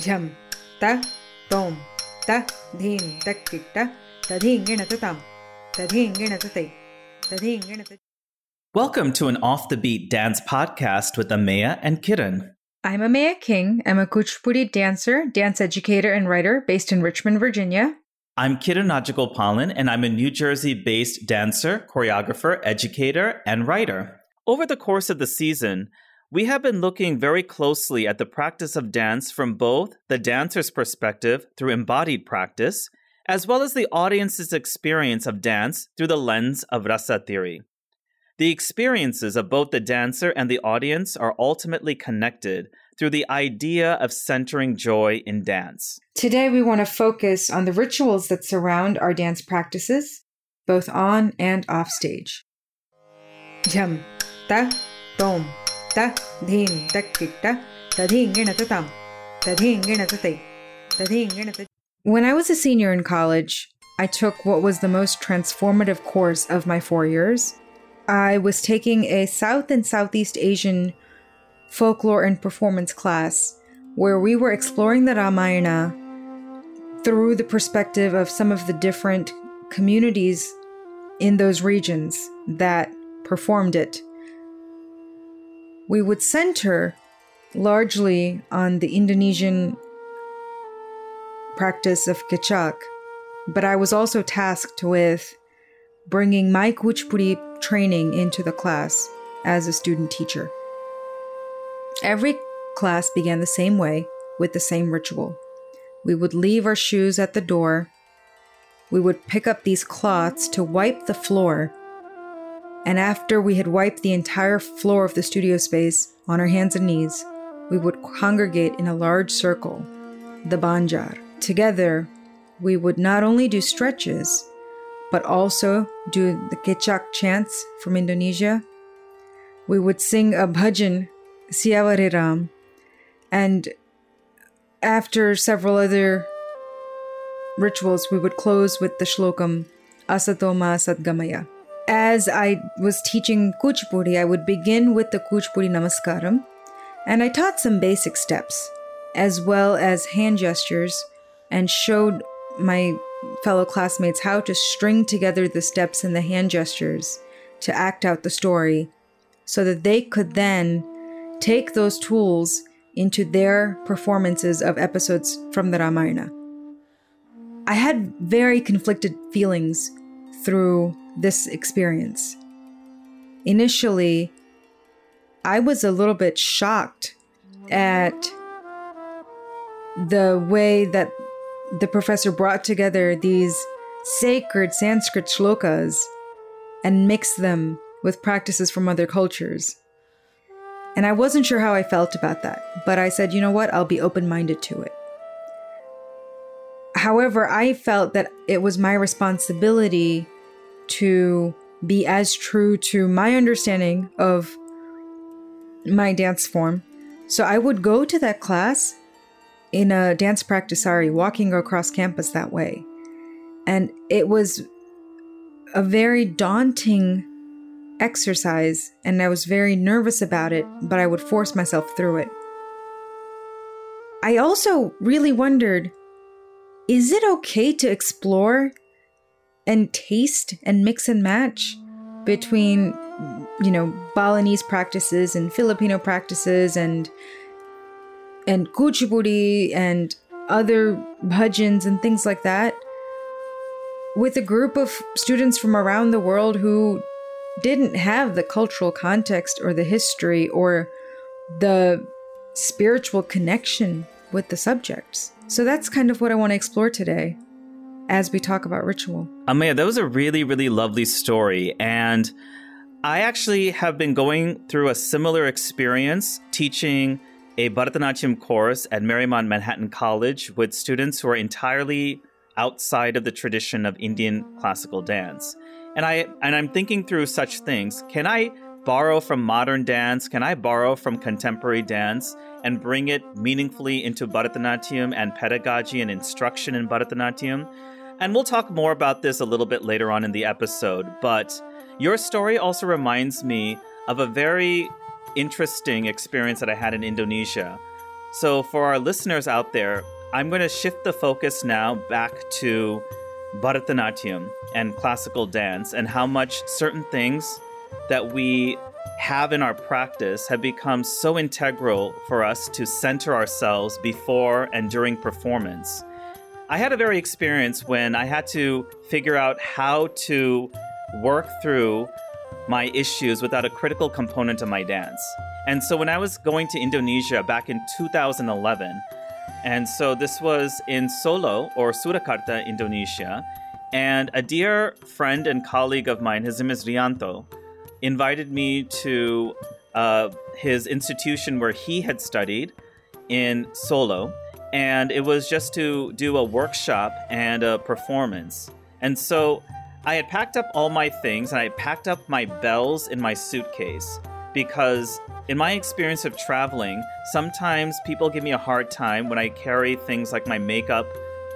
झम ta tom ta dhim takkita tadhinginatatam tadhinginatatai tadhinginatatai Welcome to an off the beat dance podcast with Amaya and Kiran. I'm Amaya King. I'm a Kuchipudi dancer, dance educator, and writer based in Richmond, Virginia. I'm Kiran Rajagopalan, and I'm a New Jersey based dancer, choreographer, educator, and writer. Over the course of the season, we have been looking very closely at the practice of dance from both the dancer's perspective through embodied practice, as well as the audience's experience of dance through the lens of rasa theory. The experiences of both the dancer and the audience are ultimately connected through the idea of centering joy in dance. Today, we want to focus on the rituals that surround our dance practices, both on and off stage. Jam, ta, tom, When I was a senior in college, I took what was the most transformative course of my four years I was taking a South and Southeast Asian folklore and performance class where we were exploring the Ramayana through the perspective of some of the different communities in those regions that performed it. We would center largely on the Indonesian practice of Kecak, but I was also tasked with bringing my Kuchipudi training into the class as a student teacher. Every class began the same way with the same ritual. We would leave our shoes at the door. We would pick up these cloths to wipe the floor. And after we had wiped the entire floor of the studio space on our hands and knees, we would congregate in a large circle, the banjar. Together, we would not only do stretches, but also do the Kecak chants from Indonesia. We would sing a bhajan, Siawariram, and after several other rituals, we would close with the shlokam Asatoma Sadgamaya. As I was teaching Kuchipudi, I would begin with the Kuchipudi Namaskaram, and I taught some basic steps, as well as hand gestures, and showed my fellow classmates how to string together the steps and the hand gestures to act out the story so that they could then take those tools into their performances of episodes from the Ramayana. I had very conflicted feelings through this experience. Initially, I was a little bit shocked at the way that the professor brought together these sacred Sanskrit shlokas and mixed them with practices from other cultures. And I wasn't sure how I felt about that, but I said, you know what, I'll be open minded to it. However, I felt that it was my responsibility to be as true to my understanding of my dance form. So I would go to that class in a dance practice sari walking across campus that way. And it was a very daunting exercise, and I was very nervous about it, but I would force myself through it. I also really wondered is it okay to explore and taste and mix and match between, you know, Balinese practices and Filipino practices and and kuchipudi and other bhajans and things like that with a group of students from around the world who didn't have the cultural context or the history or the spiritual connection with the subjects. So that's kind of what I want to explore today as we talk about ritual. Amaya, that was a really, really lovely story. And I actually have been going through a similar experience teaching a Bharatanatyam course at Marymount Manhattan College with students who are entirely outside of the tradition of Indian classical dance. And I and I'm thinking through such things. Can I borrow from modern dance? Can I borrow from contemporary dance and bring it meaningfully into Bharatanatyam and pedagogy and instruction in Bharatanatyam? And we'll talk more about this a little bit later on in the episode, but your story also reminds me of a very interesting experience that I had in Indonesia So, for our listeners out there, I'm going to shift the focus now back to Bharatanatyam and classical dance and how much certain things that we have in our practice have become so integral for us to center ourselves before and during performance. I had a very experience when I had to figure out how to work through my issues without a critical component of my dance. And so when I was going to Indonesia back in 2011, and so this was in Solo or Surakarta, Indonesia, and a dear friend and colleague of mine, his name is Rianto, invited me to uh, his institution where he had studied in Solo. And it was just to do a workshop and a performance. And so I had packed up all my things and I packed up my bells in my suitcase because, in my experience of traveling, sometimes people give me a hard time when I carry things like my makeup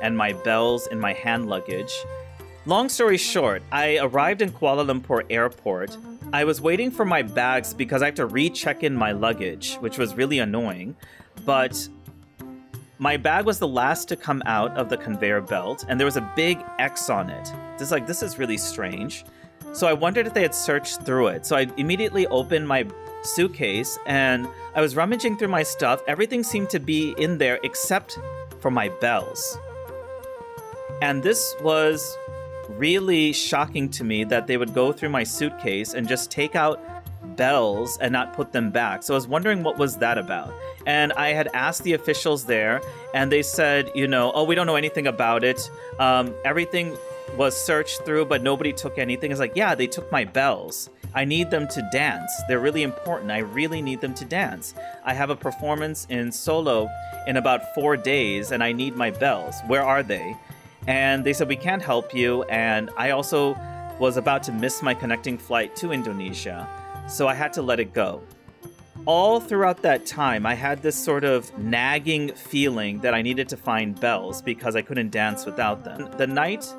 and my bells in my hand luggage. Long story short, I arrived in Kuala Lumpur airport. I was waiting for my bags because I had to recheck in my luggage, which was really annoying. But my bag was the last to come out of the conveyor belt, and there was a big X on it. Just like, this is really strange. So I wondered if they had searched through it. So I immediately opened my suitcase and I was rummaging through my stuff. Everything seemed to be in there except for my bells. And this was really shocking to me that they would go through my suitcase and just take out bells and not put them back. So I was wondering what was that about. And I had asked the officials there, and they said, you know, oh, we don't know anything about it. Um, everything was searched through, but nobody took anything. It's like, yeah, they took my bells. I need them to dance. They're really important. I really need them to dance. I have a performance in solo in about four days, and I need my bells. Where are they? And they said, we can't help you. And I also was about to miss my connecting flight to Indonesia so I had to let it go. All throughout that time, I had this sort of nagging feeling that I needed to find bells because I couldn't dance without them. The night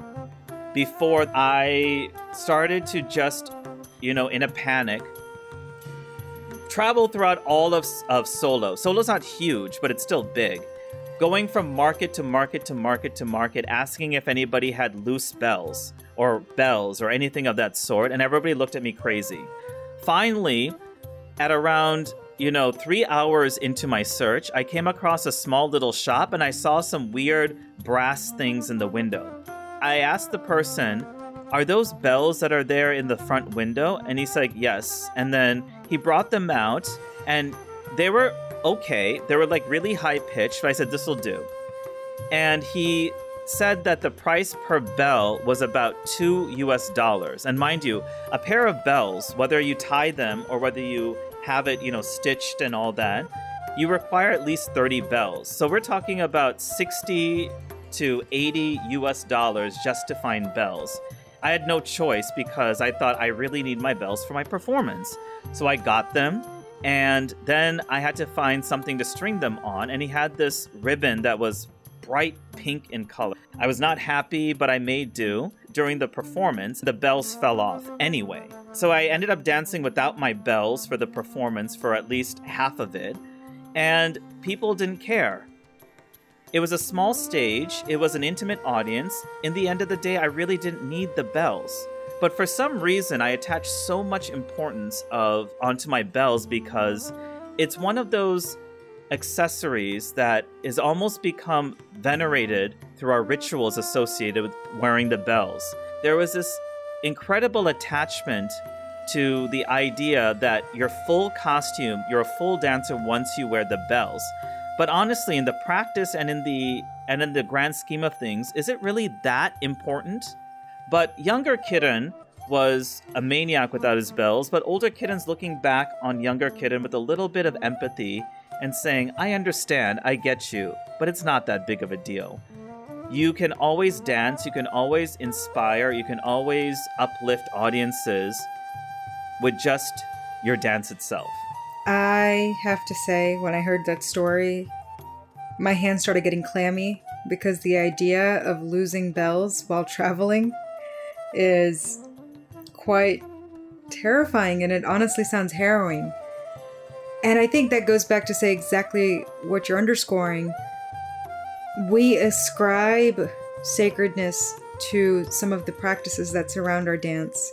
before I started to just, you know, in a panic, travel throughout all of, of Solo. Solo's not huge, but it's still big. Going from market to market to market to market, asking if anybody had loose bells or bells or anything of that sort, and everybody looked at me crazy. Finally, at around, you know, three hours into my search, I came across a small little shop and I saw some weird brass things in the window. I asked the person, Are those bells that are there in the front window? And he's like, Yes. And then he brought them out and they were okay. They were like really high pitched, but I said, This will do. And he said that the price per bell was about two US dollars. And mind you, a pair of bells, whether you tie them or whether you have it, you know, stitched and all that, you require at least 30 bells. So we're talking about 60 to 80 US dollars just to find bells. I had no choice because I thought I really need my bells for my performance. So I got them and then I had to find something to string them on. And he had this ribbon that was bright pink in color. I was not happy, but I made do. During the performance, the bells fell off anyway. So I ended up dancing without my bells for the performance for at least half of it, and people didn't care. It was a small stage, it was an intimate audience. In the end of the day, I really didn't need the bells. But for some reason, I attached so much importance of onto my bells because it's one of those accessories that is almost become venerated through our rituals associated with wearing the bells. There was this incredible attachment to the idea that your full costume, you're a full dancer once you wear the bells. But honestly, in the practice and in the and in the grand scheme of things, is it really that important? But younger Kiran was a maniac without his bells, but older Kiran's looking back on younger Kiran with a little bit of empathy and saying, I understand, I get you, but it's not that big of a deal. You can always dance, you can always inspire, you can always uplift audiences with just your dance itself. I have to say, when I heard that story, my hands started getting clammy because the idea of losing bells while traveling is quite terrifying and it honestly sounds harrowing. And I think that goes back to say exactly what you're underscoring. We ascribe sacredness to some of the practices that surround our dance.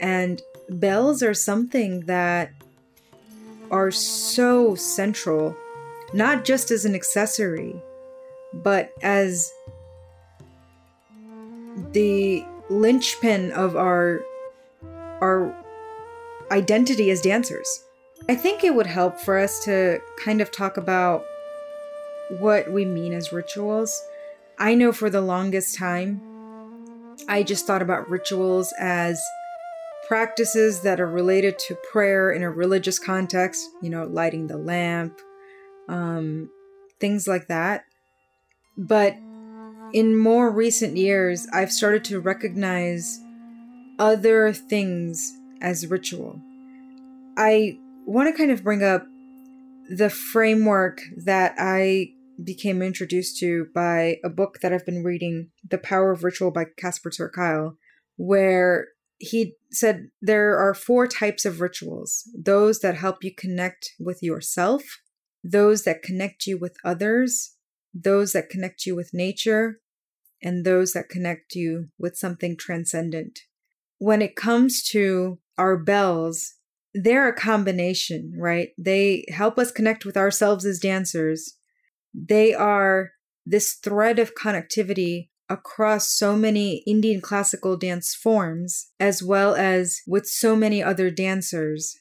And bells are something that are so central, not just as an accessory, but as the linchpin of our our identity as dancers. I think it would help for us to kind of talk about what we mean as rituals. I know for the longest time, I just thought about rituals as practices that are related to prayer in a religious context, you know, lighting the lamp, um, things like that. But in more recent years, I've started to recognize other things as ritual. I want to kind of bring up the framework that I became introduced to by a book that I've been reading, The Power of Ritual by Casper ter where he said there are four types of rituals those that help you connect with yourself, those that connect you with others, those that connect you with nature, and those that connect you with something transcendent. When it comes to our bells, they're a combination, right? They help us connect with ourselves as dancers. They are this thread of connectivity across so many Indian classical dance forms, as well as with so many other dancers.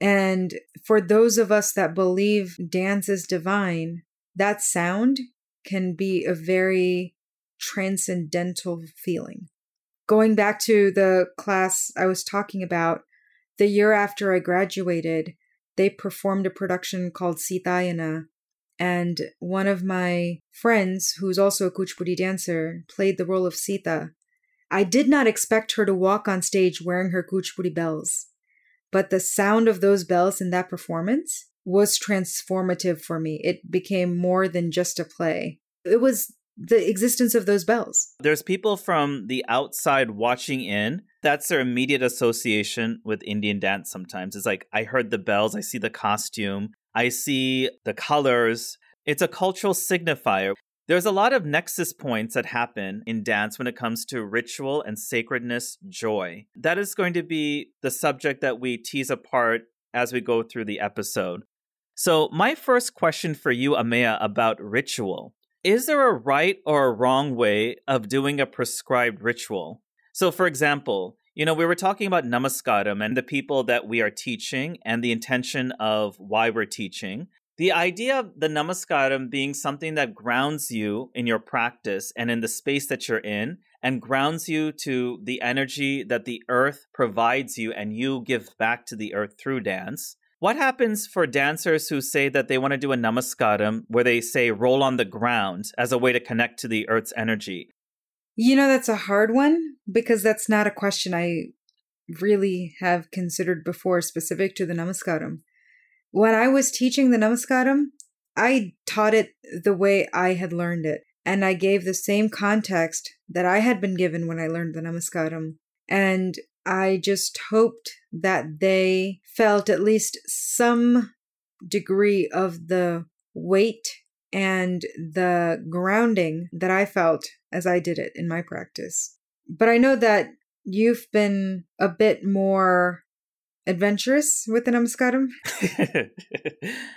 And for those of us that believe dance is divine, that sound can be a very transcendental feeling. Going back to the class I was talking about, the year after I graduated, they performed a production called Sitayana, and one of my friends, who's also a Kuchipudi dancer, played the role of Sita. I did not expect her to walk on stage wearing her Kuchipudi bells, but the sound of those bells in that performance was transformative for me. It became more than just a play. It was the existence of those bells. There's people from the outside watching in. That's their immediate association with Indian dance sometimes. It's like, I heard the bells, I see the costume, I see the colors. It's a cultural signifier. There's a lot of nexus points that happen in dance when it comes to ritual and sacredness, joy. That is going to be the subject that we tease apart as we go through the episode. So, my first question for you, Ameya, about ritual is there a right or a wrong way of doing a prescribed ritual? So, for example, you know, we were talking about namaskaram and the people that we are teaching and the intention of why we're teaching. The idea of the namaskaram being something that grounds you in your practice and in the space that you're in, and grounds you to the energy that the earth provides you and you give back to the earth through dance. What happens for dancers who say that they want to do a namaskaram where they say roll on the ground as a way to connect to the earth's energy? You know, that's a hard one because that's not a question I really have considered before specific to the Namaskaram. When I was teaching the Namaskaram, I taught it the way I had learned it. And I gave the same context that I had been given when I learned the Namaskaram. And I just hoped that they felt at least some degree of the weight and the grounding that I felt as I did it in my practice. But I know that you've been a bit more adventurous with the namaskaram.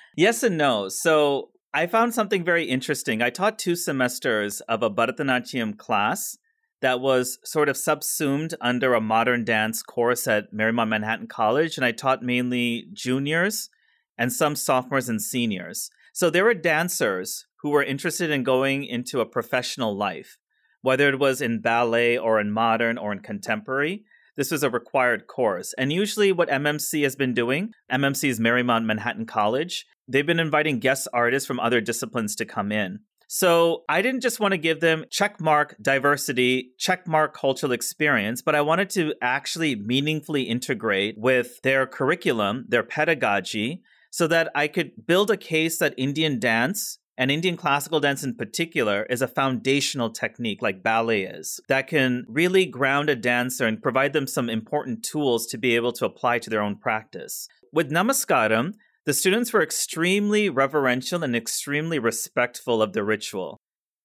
yes and no. So I found something very interesting. I taught two semesters of a Bharatanatyam class that was sort of subsumed under a modern dance course at Marymount Manhattan College, and I taught mainly juniors and some sophomores and seniors. So there were dancers who were interested in going into a professional life, whether it was in ballet or in modern or in contemporary. This was a required course. And usually, what MMC has been doing, MMC is Marymount Manhattan College, they've been inviting guest artists from other disciplines to come in. So I didn't just want to give them checkmark diversity, checkmark cultural experience, but I wanted to actually meaningfully integrate with their curriculum, their pedagogy, so that I could build a case that Indian dance and Indian classical dance in particular is a foundational technique like ballet is that can really ground a dancer and provide them some important tools to be able to apply to their own practice. With Namaskaram, the students were extremely reverential and extremely respectful of the ritual.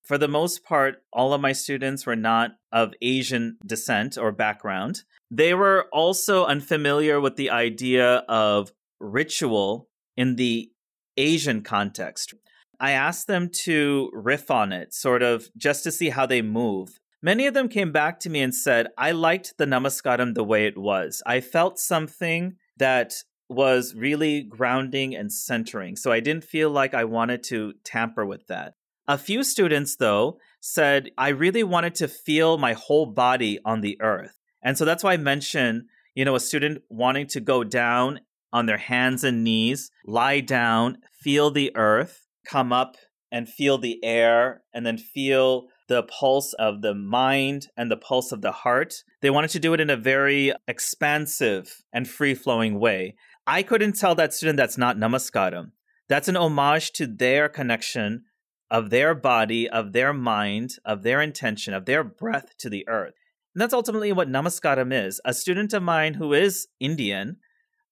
For the most part, all of my students were not of Asian descent or background. They were also unfamiliar with the idea of ritual in the Asian context. I asked them to riff on it, sort of just to see how they move. Many of them came back to me and said, I liked the Namaskaram the way it was. I felt something that was really grounding and centering. So I didn't feel like I wanted to tamper with that. A few students, though, said, I really wanted to feel my whole body on the earth. And so that's why I mentioned, you know, a student wanting to go down on their hands and knees, lie down, feel the earth, come up and feel the air, and then feel the pulse of the mind and the pulse of the heart. They wanted to do it in a very expansive and free flowing way. I couldn't tell that student that's not namaskaram. That's an homage to their connection of their body, of their mind, of their intention, of their breath to the earth. And that's ultimately what namaskaram is. A student of mine who is Indian,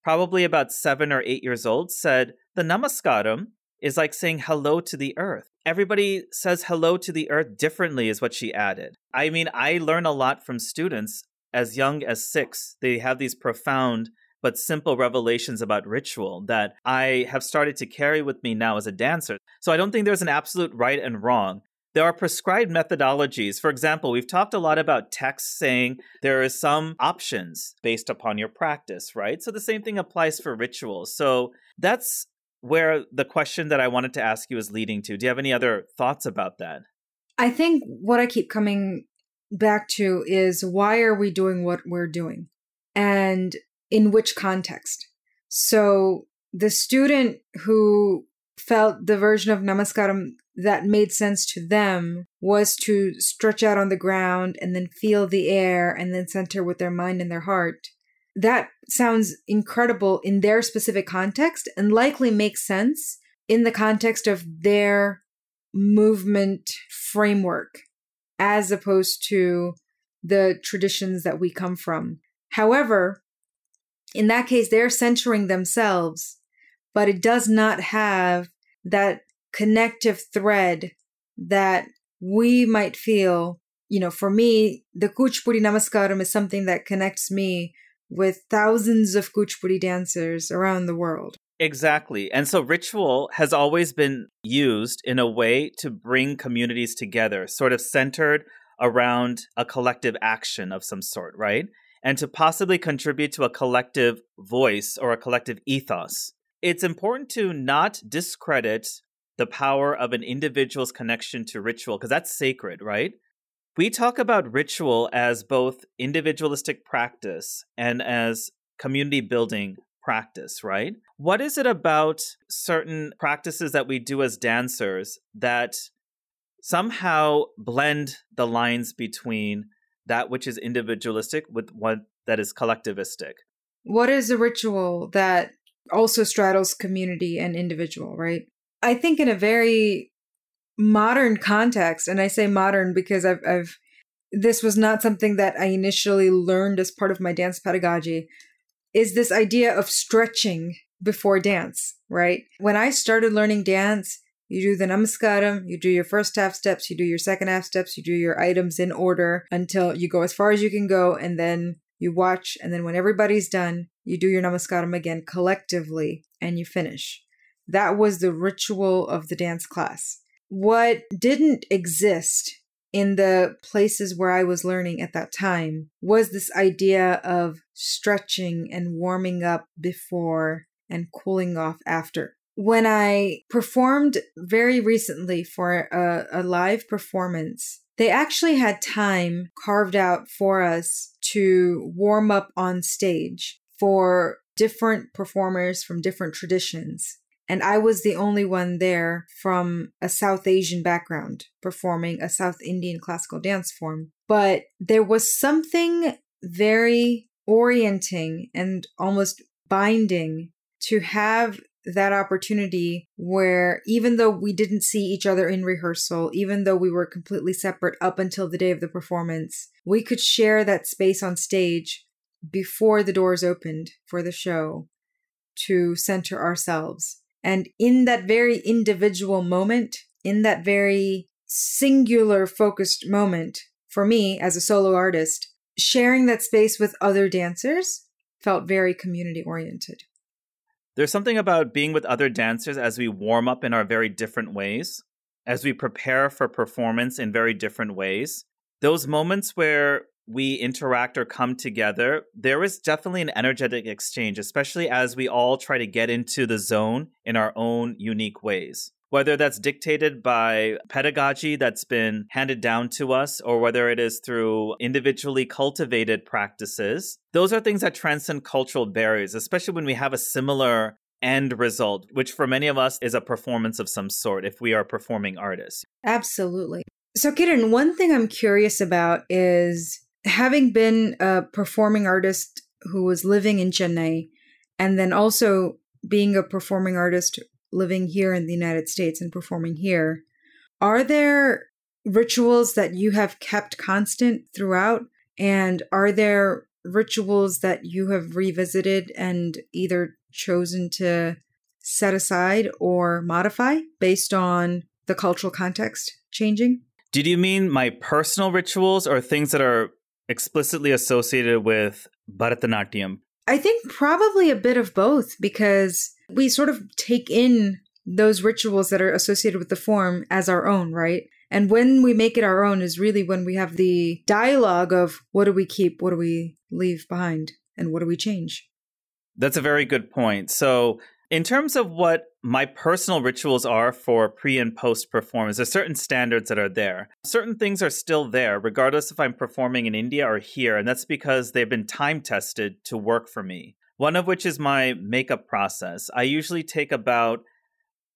probably about seven or eight years old, said the namaskaram is like saying hello to the earth. Everybody says hello to the earth differently, is what she added. I mean, I learn a lot from students as young as six. They have these profound but simple revelations about ritual that I have started to carry with me now as a dancer. So I don't think there's an absolute right and wrong. There are prescribed methodologies. For example, we've talked a lot about texts saying there are some options based upon your practice, right? So the same thing applies for rituals. So that's where the question that I wanted to ask you is leading to. Do you have any other thoughts about that? I think what I keep coming back to is why are we doing what we're doing? And in which context? So the student who felt the version of Namaskaram that made sense to them was to stretch out on the ground and then feel the air and then center with their mind and their heart that sounds incredible in their specific context and likely makes sense in the context of their movement framework as opposed to the traditions that we come from. However, in that case, they're centering themselves, but it does not have that connective thread that we might feel. You know, for me, the Kuchipudi Namaskaram is something that connects me with thousands of Kuchipudi dancers around the world. Exactly. And so ritual has always been used in a way to bring communities together, sort of centered around a collective action of some sort, right? And to possibly contribute to a collective voice or a collective ethos. It's important to not discredit the power of an individual's connection to ritual because that's sacred, right? we talk about ritual as both individualistic practice and as community building practice, right? What is it about certain practices that we do as dancers that somehow blend the lines between that which is individualistic with what that is collectivistic? What is a ritual that also straddles community and individual, right? I think in a very modern context, and I say modern because I've, I've this was not something that I initially learned as part of my dance pedagogy, is this idea of stretching before dance, right? When I started learning dance, you do the namaskaram, you do your first half steps, you do your second half steps, you do your items in order until you go as far as you can go, and then you watch, and then when everybody's done, you do your namaskaram again collectively and you finish. That was the ritual of the dance class. What didn't exist in the places where I was learning at that time was this idea of stretching and warming up before and cooling off after. When I performed very recently for a, a live performance, they actually had time carved out for us to warm up on stage for different performers from different traditions and I was the only one there from a South Asian background performing a South Indian classical dance form. But there was something very orienting and almost binding to have that opportunity where even though we didn't see each other in rehearsal, even though we were completely separate up until the day of the performance, we could share that space on stage before the doors opened for the show to center ourselves. And in that very individual moment, in that very singular focused moment, for me as a solo artist, sharing that space with other dancers felt very community oriented. There's something about being with other dancers as we warm up in our very different ways, as we prepare for performance in very different ways. Those moments where we interact or come together, there is definitely an energetic exchange, especially as we all try to get into the zone in our own unique ways. Whether that's dictated by pedagogy that's been handed down to us, or whether it is through individually cultivated practices, those are things that transcend cultural barriers, especially when we have a similar end result, which for many of us is a performance of some sort if we are performing artists. Absolutely. So, Kiran, one thing I'm curious about is having been a performing artist who was living in Chennai and then also being a performing artist living here in the United States and performing here, are there rituals that you have kept constant throughout? And are there rituals that you have revisited and either chosen to set aside or modify based on the cultural context changing? Did you mean my personal rituals or things that are explicitly associated with Bharatanatyam? I think probably a bit of both because we sort of take in those rituals that are associated with the form as our own, right? And when we make it our own is really when we have the dialogue of what do we keep, what do we leave behind, and what do we change. That's a very good point. So, in terms of what my personal rituals are for pre and post performance, there's certain standards that are there. Certain things are still there, regardless if I'm performing in India or here, and that's because they've been time tested to work for me. One of which is my makeup process. I usually take about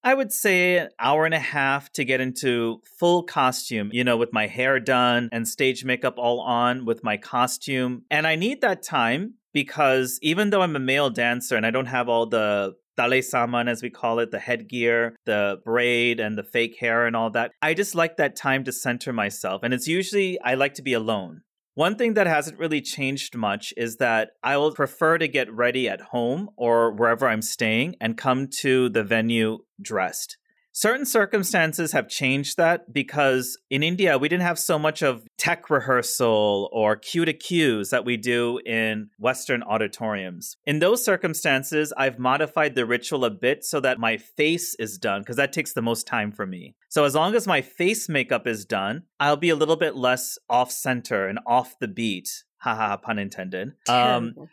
I would say an hour and a half to get into full costume, you know, with my hair done and stage makeup all on with my costume. And I need that time because even though I'm a male dancer and I don't have all the tale saman, as we call it, the headgear, the braid, and the fake hair and all that, I just like that time to center myself. And it's usually, I like to be alone. One thing that hasn't really changed much is that I will prefer to get ready at home or wherever I'm staying and come to the venue dressed. Certain circumstances have changed that because in India, we didn't have so much of tech rehearsal or cue to cues that we do in Western auditoriums. In those circumstances, I've modified the ritual a bit so that my face is done because that takes the most time for me. So as long as my face makeup is done, I'll be a little bit less off center and off the beat. Haha, pun intended. Um,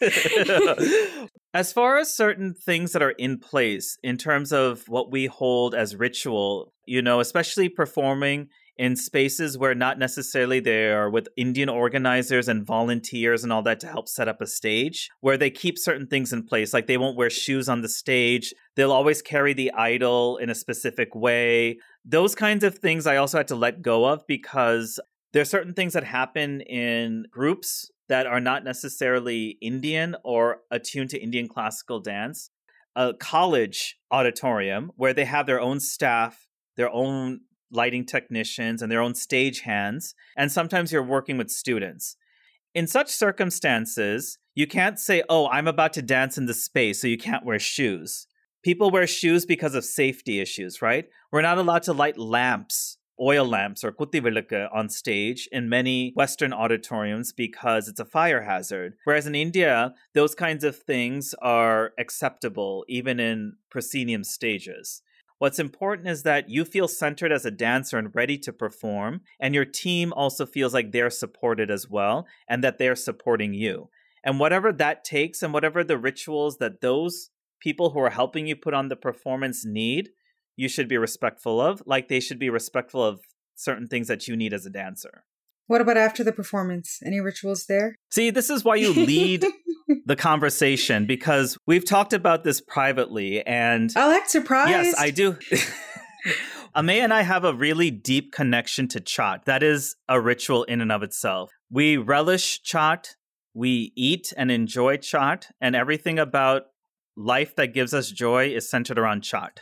as far as certain things that are in place in terms of what we hold as ritual, you know, especially performing in spaces where not necessarily they are with Indian organizers and volunteers and all that to help set up a stage, where they keep certain things in place. Like they won't wear shoes on the stage, they'll always carry the idol in a specific way. Those kinds of things I also had to let go of because there are certain things that happen in groups that are not necessarily Indian or attuned to Indian classical dance. A college auditorium where they have their own staff, their own lighting technicians, and their own stage hands. And sometimes you're working with students. In such circumstances, you can't say, Oh, I'm about to dance in the space, so you can't wear shoes. People wear shoes because of safety issues, right? We're not allowed to light lamps oil lamps or kuttivilaka on stage in many Western auditoriums because it's a fire hazard. Whereas in India, those kinds of things are acceptable even in proscenium stages. What's important is that you feel centered as a dancer and ready to perform, and your team also feels like they're supported as well and that they're supporting you. And whatever that takes, and whatever the rituals that those people who are helping you put on the performance need, you should be respectful of, like they should be respectful of certain things that you need as a dancer. What about after the performance? Any rituals there? See, this is why you lead the conversation because we've talked about this privately and I'll act surprised. Yes, I do. Ame and I have a really deep connection to chaat. That is a ritual in and of itself. We relish chaat, we eat and enjoy chaat, and everything about life that gives us joy is centered around chaat.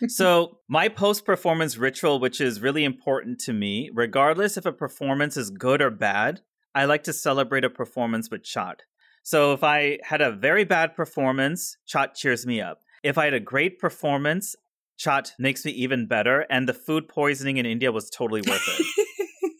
so, my post performance ritual, which is really important to me, regardless if a performance is good or bad, I like to celebrate a performance with chaat. So if I had a very bad performance, Chaat cheers me up. If I had a great performance, Chaat makes me even better. And the food poisoning in India was totally worth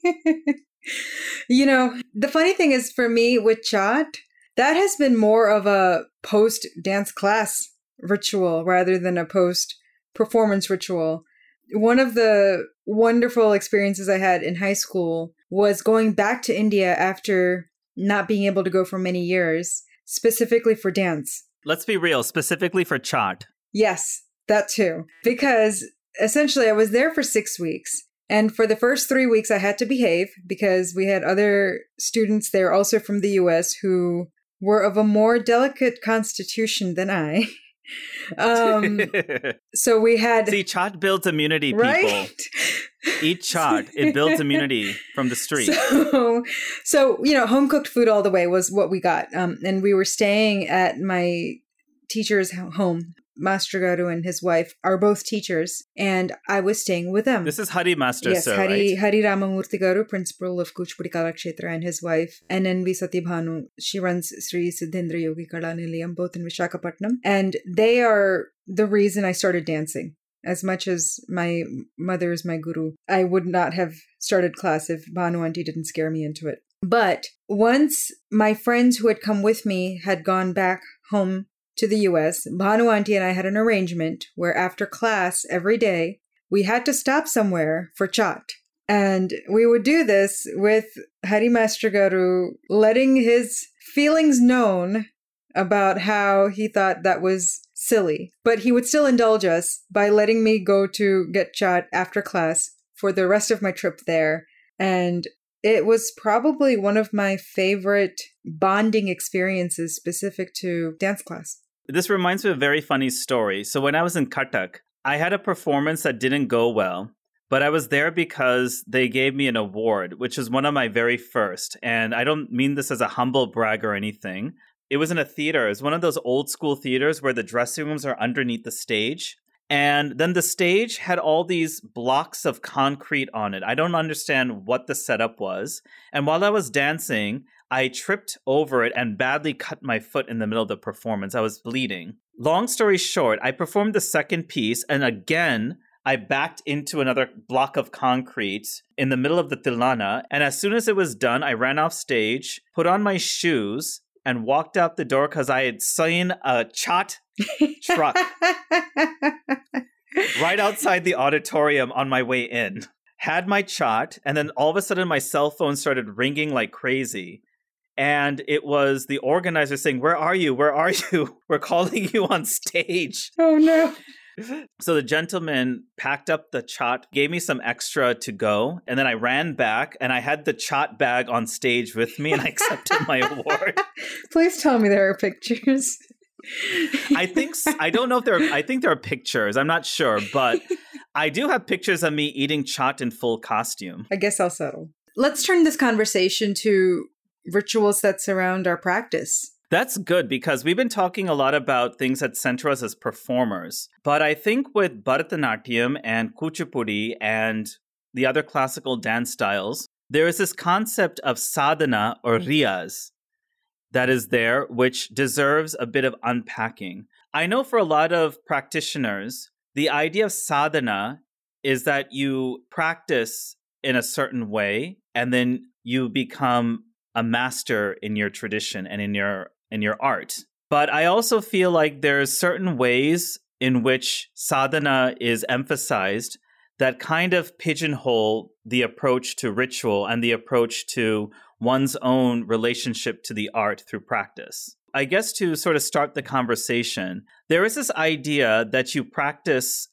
it. you know, the funny thing is for me with Chaat, that has been more of a post dance class ritual rather than a post performance ritual. One of the wonderful experiences I had in high school was going back to India after not being able to go for many years, specifically for dance. Let's be real, specifically for Chaat. Yes, that too. Because essentially, I was there for six weeks. And for the first three weeks, I had to behave because we had other students there also from the US who were of a more delicate constitution than I. Um, so we had. See, Chaat builds immunity, people. Right? Eat Chaat. It builds immunity from the street. So, so, you know, home cooked food all the way was what we got. Um, and we were staying at my teacher's home Master Garu and his wife are both teachers, and I was staying with them. This is Hari Master, yes, sir, Hari, right? Hari Ramamurthy Garu, principal of Kuchipudi Kalakshetra, and his wife, and then Satyabhanu. She runs Sri Siddhendra Yogi Kala Nilayam, both in Vishakhapatnam, and they are the reason I started dancing. As much as my mother is my guru, I would not have started class if Bhanu Auntie didn't scare me into it. But once my friends who had come with me had gone back home to the US, Bhanu Auntie and I had an arrangement where after class every day, we had to stop somewhere for chaat. And we would do this with Hari Master Garu letting his feelings known about how he thought that was silly. But he would still indulge us by letting me go to get chaat after class for the rest of my trip there. And it was probably one of my favorite bonding experiences specific to dance class. This reminds me of a very funny story. So when I was in Cuttack, I had a performance that didn't go well, but I was there because they gave me an award, which is one of my very first. And I don't mean this as a humble brag or anything. It was in a theater. It was one of those old school theaters where the dressing rooms are underneath the stage. And then the stage had all these blocks of concrete on it. I don't understand what the setup was. And while I was dancing, I tripped over it and badly cut my foot in the middle of the performance. I was bleeding. Long story short, I performed the second piece, and again, I backed into another block of concrete in the middle of the tilana. And as soon as it was done, I ran off stage, put on my shoes, and walked out the door because I had seen a chaat truck right outside the auditorium on my way in. Had my chaat, and then all of a sudden my cell phone started ringing like crazy and it was the organizer saying, "Where are you? Where are you? We're calling you on stage." Oh no. So the gentleman packed up the Chaat, gave me some extra to go, and then I ran back and I had the Chaat bag on stage with me and I accepted my award. Please tell me there are pictures. I think I don't know if there are I think there are pictures. I'm not sure, but I do have pictures of me eating Chaat in full costume. I guess I'll settle. Let's turn this conversation to rituals that surround our practice. That's good because we've been talking a lot about things that center us as performers. But I think with Bharatanatyam and Kuchipudi and the other classical dance styles, there is this concept of sadhana or riyaz that is there, which deserves a bit of unpacking. I know for a lot of practitioners, the idea of sadhana is that you practice in a certain way and then you become a master in your tradition and in your in your art. But I also feel like there's certain ways in which sadhana is emphasized that kind of pigeonhole the approach to ritual and the approach to one's own relationship to the art through practice. I guess to sort of start the conversation, there is this idea that you practice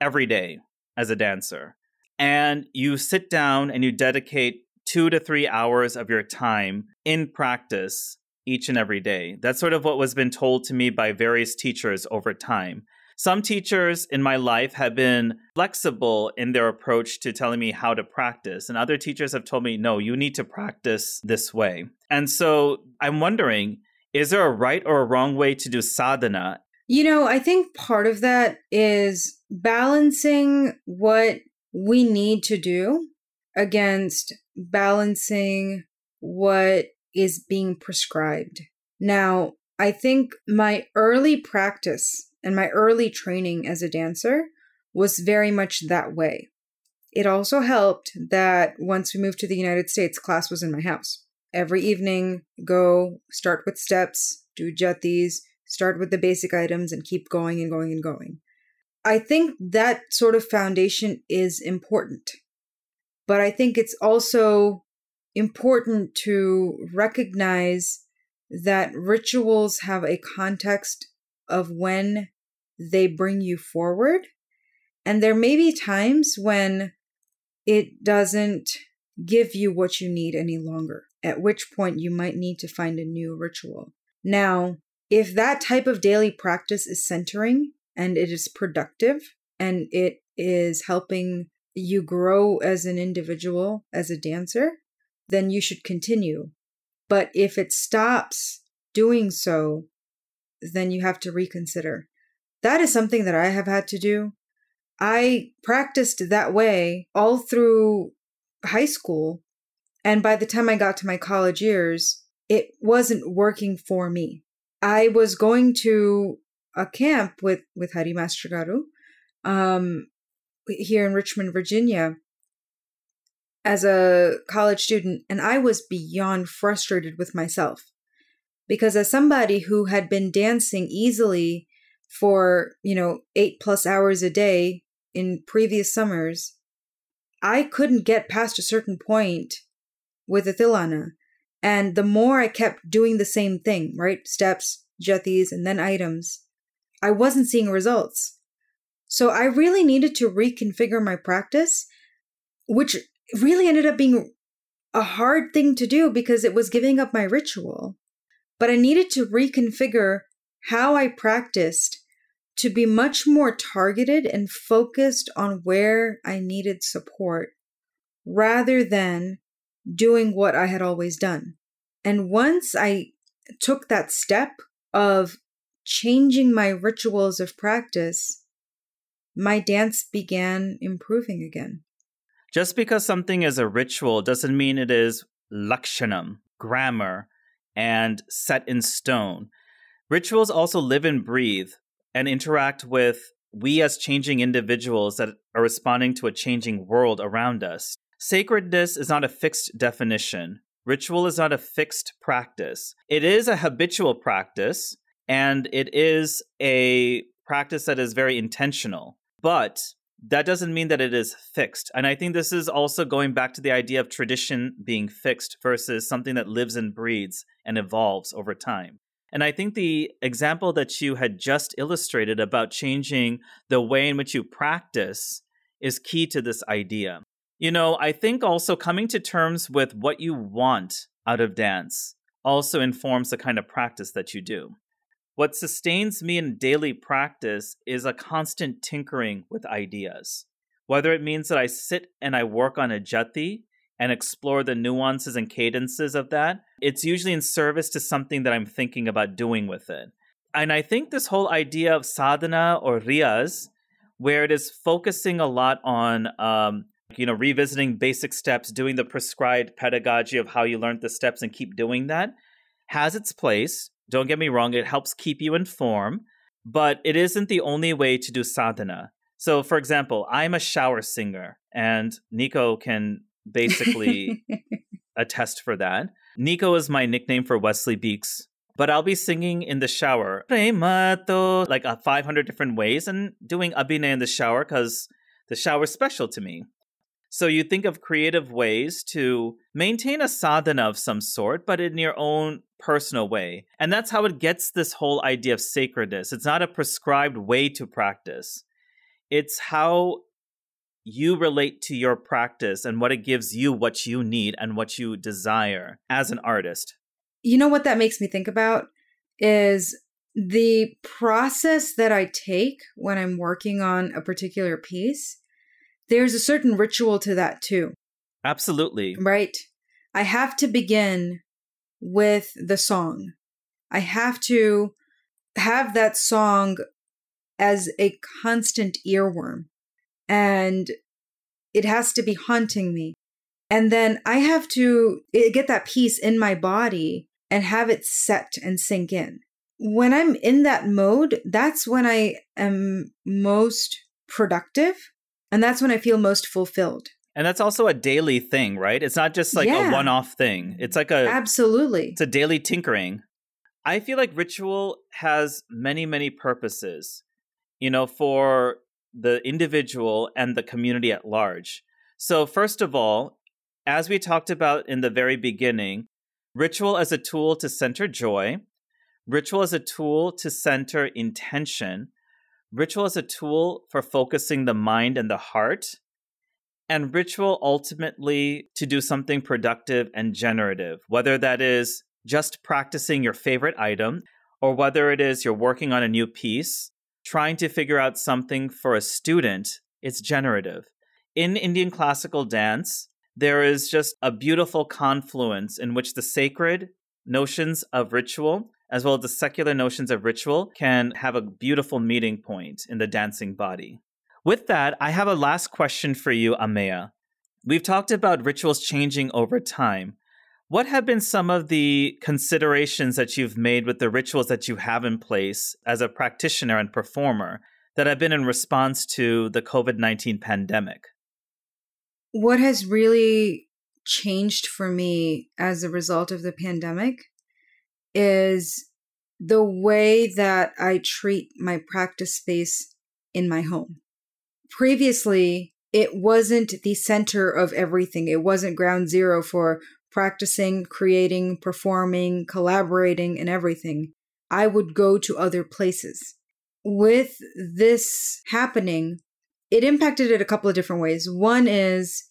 every day as a dancer. And you sit down and you dedicate two to three hours of your time in practice each and every day. That's sort of what was been told to me by various teachers over time. Some teachers in my life have been flexible in their approach to telling me how to practice, and other teachers have told me, no, you need to practice this way. And so I'm wondering, is there a right or a wrong way to do sadhana? You know, I think part of that is balancing what we need to do against balancing what is being prescribed. Now, I think my early practice and my early training as a dancer was very much that way. It also helped that once we moved to the United States, class was in my house. Every evening, go start with steps, do jatis, start with the basic items, and keep going and going and going. I think that sort of foundation is important. But I think it's also important to recognize that rituals have a context of when they bring you forward. And there may be times when it doesn't give you what you need any longer, at which point you might need to find a new ritual. Now, if that type of daily practice is centering and it is productive and it is helping you grow as an individual, as a dancer, then you should continue. But if it stops doing so, then you have to reconsider. That is something that I have had to do. I practiced that way all through high school. And by the time I got to my college years, it wasn't working for me. I was going to a camp with, with Hari Master Garu, um, here in Richmond, Virginia, as a college student, and I was beyond frustrated with myself. Because as somebody who had been dancing easily for, you know, eight plus hours a day in previous summers, I couldn't get past a certain point with the Tilana. And the more I kept doing the same thing, right? Steps, jatis, and then items, I wasn't seeing results. So I really needed to reconfigure my practice, which really ended up being a hard thing to do because it was giving up my ritual. But I needed to reconfigure how I practiced to be much more targeted and focused on where I needed support rather than doing what I had always done. And once I took that step of changing my rituals of practice, my dance began improving again. Just because something is a ritual doesn't mean it is lakshanam, grammar, and set in stone. Rituals also live and breathe and interact with we as changing individuals that are responding to a changing world around us. Sacredness is not a fixed definition. Ritual is not a fixed practice. It is a habitual practice, and it is a practice that is very intentional. But that doesn't mean that it is fixed. And I think this is also going back to the idea of tradition being fixed versus something that lives and breeds and evolves over time. And I think the example that you had just illustrated about changing the way in which you practice is key to this idea. You know, I think also coming to terms with what you want out of dance also informs the kind of practice that you do. What sustains me in daily practice is a constant tinkering with ideas. Whether it means that I sit and I work on a jati and explore the nuances and cadences of that, it's usually in service to something that I'm thinking about doing with it. And I think this whole idea of sadhana or riyaz, where it is focusing a lot on, um, you know, revisiting basic steps, doing the prescribed pedagogy of how you learned the steps and keep doing that, has its place. Don't get me wrong, it helps keep you in form, but it isn't the only way to do sadhana. So, for example, I'm a shower singer, and Nico can basically attest for that. Nico is my nickname for Wesley Beeks, but I'll be singing in the shower, Premato, like uh, 500 different ways, and doing abhinay in the shower because the shower is special to me. So you think of creative ways to maintain a sadhana of some sort, but in your own personal way. And that's how it gets this whole idea of sacredness. It's not a prescribed way to practice. It's how you relate to your practice and what it gives you what you need and what you desire as an artist. You know what that makes me think about is the process that I take when I'm working on a particular piece. There's a certain ritual to that too. Absolutely. Right? I have to begin with the song. I have to have that song as a constant earworm and it has to be haunting me. And then I have to eh, get that piece in my body and have it set and sink in. When I'm in that mode, that's when I am most productive and that's when I feel most fulfilled. And that's also a daily thing, right? It's not just like yeah. a one off thing. It's like a Absolutely. It's a daily tinkering. I feel like ritual has many, many purposes, you know, for the individual and the community at large. So, first of all, as we talked about in the very beginning, ritual as a tool to center joy, ritual as a tool to center intention, ritual as a tool for focusing the mind and the heart, and ritual ultimately to do something productive and generative, whether that is just practicing your favorite item or whether it is you're working on a new piece, trying to figure out something for a student, it's generative. In Indian classical dance, there is just a beautiful confluence in which the sacred notions of ritual as well as the secular notions of ritual can have a beautiful meeting point in the dancing body. With that, I have a last question for you, Ameya. We've talked about rituals changing over time. What have been some of the considerations that you've made with the rituals that you have in place as a practitioner and performer that have been in response to the COVID 19 pandemic? What has really changed for me as a result of the pandemic is the way that I treat my practice space in my home. Previously, it wasn't the center of everything. It wasn't ground zero for practicing, creating, performing, collaborating, and everything. I would go to other places. With this happening, it impacted it a couple of different ways. One is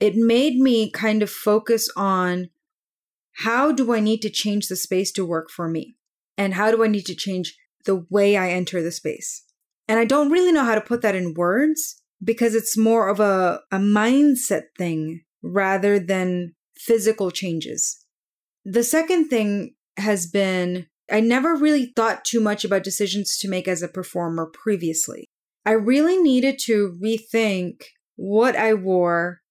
it made me kind of focus on how do I need to change the space to work for me? And how do I need to change the way I enter the space? And I don't really know how to put that in words because it's more of a, a mindset thing rather than physical changes. The second thing has been I never really thought too much about decisions to make as a performer previously. I really needed to rethink what I wore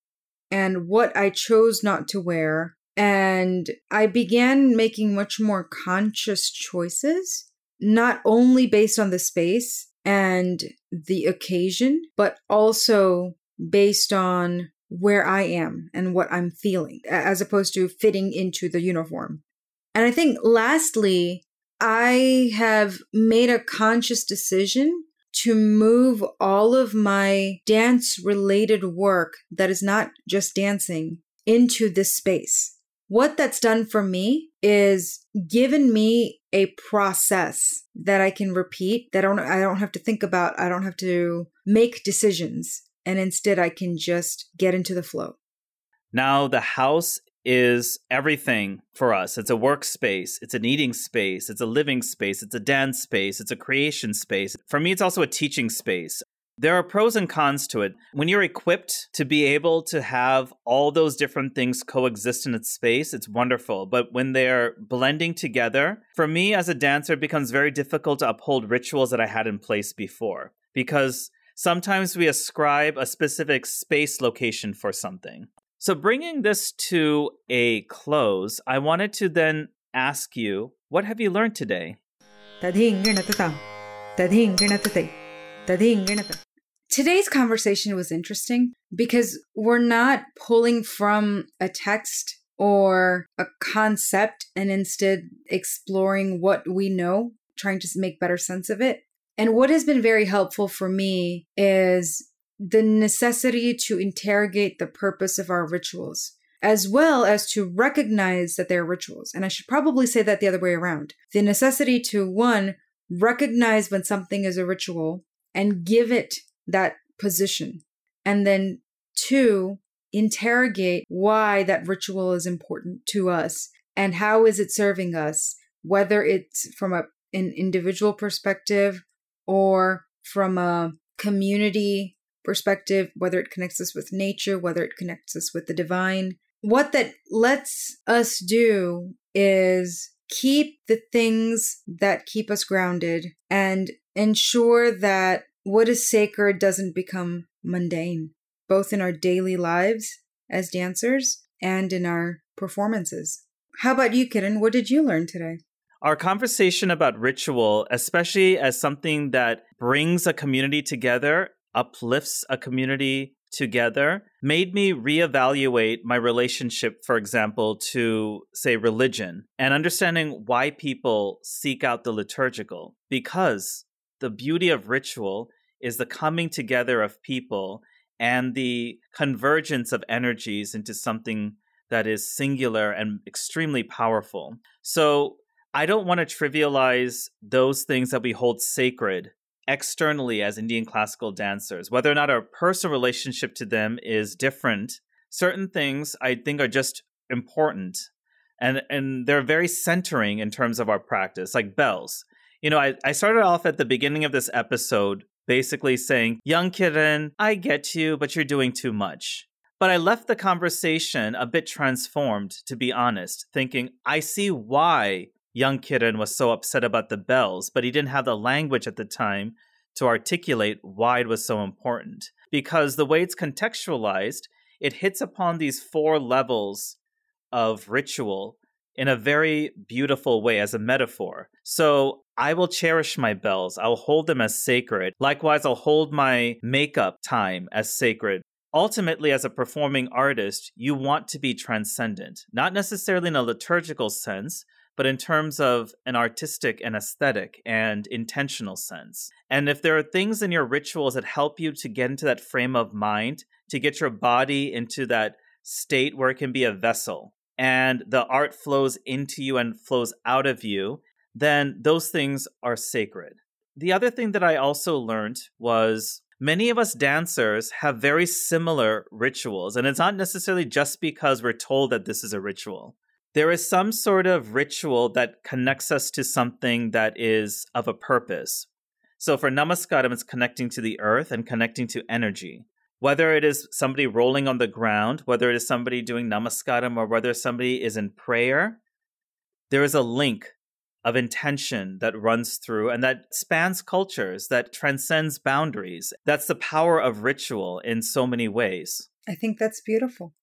and what I chose not to wear and I began making much more conscious choices, not only based on the space and the occasion, but also based on where I am and what I'm feeling, as opposed to fitting into the uniform. And I think lastly, I have made a conscious decision to move all of my dance related work that is not just dancing into this space what that's done for me is given me a process that I can repeat that I don't I don't have to think about, I don't have to make decisions and instead I can just get into the flow. Now the house is everything for us. It's a workspace, it's an eating space, it's a living space, it's a dance space, it's a creation space. For me, it's also a teaching space. There are pros and cons to it. When you're equipped to be able to have all those different things coexist in its space, it's wonderful. But when they're blending together, for me as a dancer, it becomes very difficult to uphold rituals that I had in place before because sometimes we ascribe a specific space location for something. So, bringing this to a close, I wanted to then ask you what have you learned today? Today's conversation was interesting because we're not pulling from a text or a concept and instead exploring what we know, trying to make better sense of it. And what has been very helpful for me is the necessity to interrogate the purpose of our rituals, as well as to recognize that they're rituals. And I should probably say that the other way around. The necessity to, one, recognize when something is a ritual and give it that position. And then two, interrogate why that ritual is important to us and how is it serving us, whether it's from a, an individual perspective or from a community perspective, whether it connects us with nature, whether it connects us with the divine. What that lets us do is keep the things that keep us grounded and ensure that what is sacred doesn't become mundane, both in our daily lives as dancers and in our performances. How about you, Kiran? What did you learn today? Our conversation about ritual, especially as something that brings a community together, uplifts a community together, made me reevaluate my relationship, for example, to, say, religion and understanding why people seek out the liturgical. Because the beauty of ritual is the coming together of people and the convergence of energies into something that is singular and extremely powerful. So I don't want to trivialize those things that we hold sacred externally as Indian classical dancers, whether or not our personal relationship to them is different. Certain things I think are just important and and they're very centering in terms of our practice, like bells. You know, I, I started off at the beginning of this episode basically saying, Young Kiran, I get you, but you're doing too much. But I left the conversation a bit transformed, to be honest, thinking, I see why young Kiran was so upset about the bells, but he didn't have the language at the time to articulate why it was so important. Because the way it's contextualized, it hits upon these four levels of ritual in a very beautiful way as a metaphor. So I will cherish my bells. I'll hold them as sacred. Likewise, I'll hold my makeup time as sacred. Ultimately, as a performing artist, you want to be transcendent, not necessarily in a liturgical sense, but in terms of an artistic and aesthetic and intentional sense. And if there are things in your rituals that help you to get into that frame of mind, to get your body into that state where it can be a vessel, and the art flows into you and flows out of you, then those things are sacred. The other thing that I also learned was many of us dancers have very similar rituals, and it's not necessarily just because we're told that this is a ritual. There is some sort of ritual that connects us to something that is of a purpose. So for Namaskaram, it's connecting to the earth and connecting to energy. Whether it is somebody rolling on the ground, whether it is somebody doing Namaskaram, or whether somebody is in prayer, there is a link of intention that runs through and that spans cultures, that transcends boundaries. That's the power of ritual in so many ways. I think that's beautiful.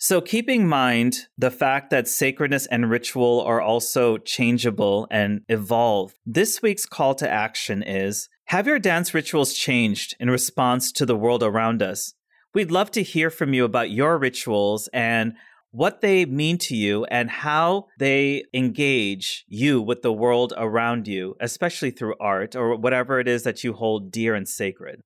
So, keeping in mind the fact that sacredness and ritual are also changeable and evolve, this week's call to action is Have your dance rituals changed in response to the world around us? We'd love to hear from you about your rituals and what they mean to you and how they engage you with the world around you, especially through art or whatever it is that you hold dear and sacred.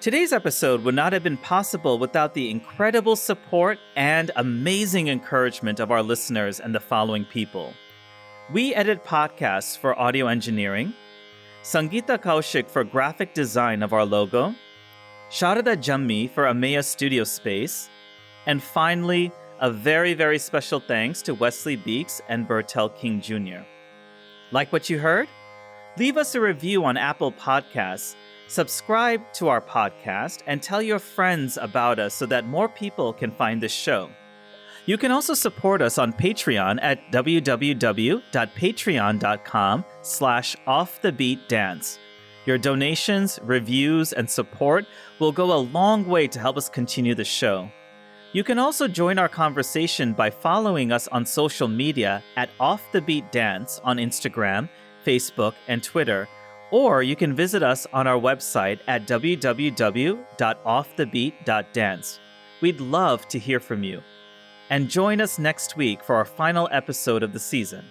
Today's episode would not have been possible without the incredible support and amazing encouragement of our listeners and the following people. We edit podcasts for audio engineering, Sangeeta Kaushik for graphic design of our logo, Sharada Jammi for Ameya Studio Space, and finally, a very, very special thanks to Wesley Beeks and Bertel King Jr. Like what you heard? Leave us a review on Apple Podcasts, subscribe to our podcast, and tell your friends about us so that more people can find this show. You can also support us on Patreon at www.patreon.com slash offthebeatdance. Your donations, reviews, and support will go a long way to help us continue the show. You can also join our conversation by following us on social media at Off the Beat Dance on Instagram, Facebook, and Twitter, or you can visit us on our website at www.offthebeat.dance. We'd love to hear from you. And join us next week for our final episode of the season.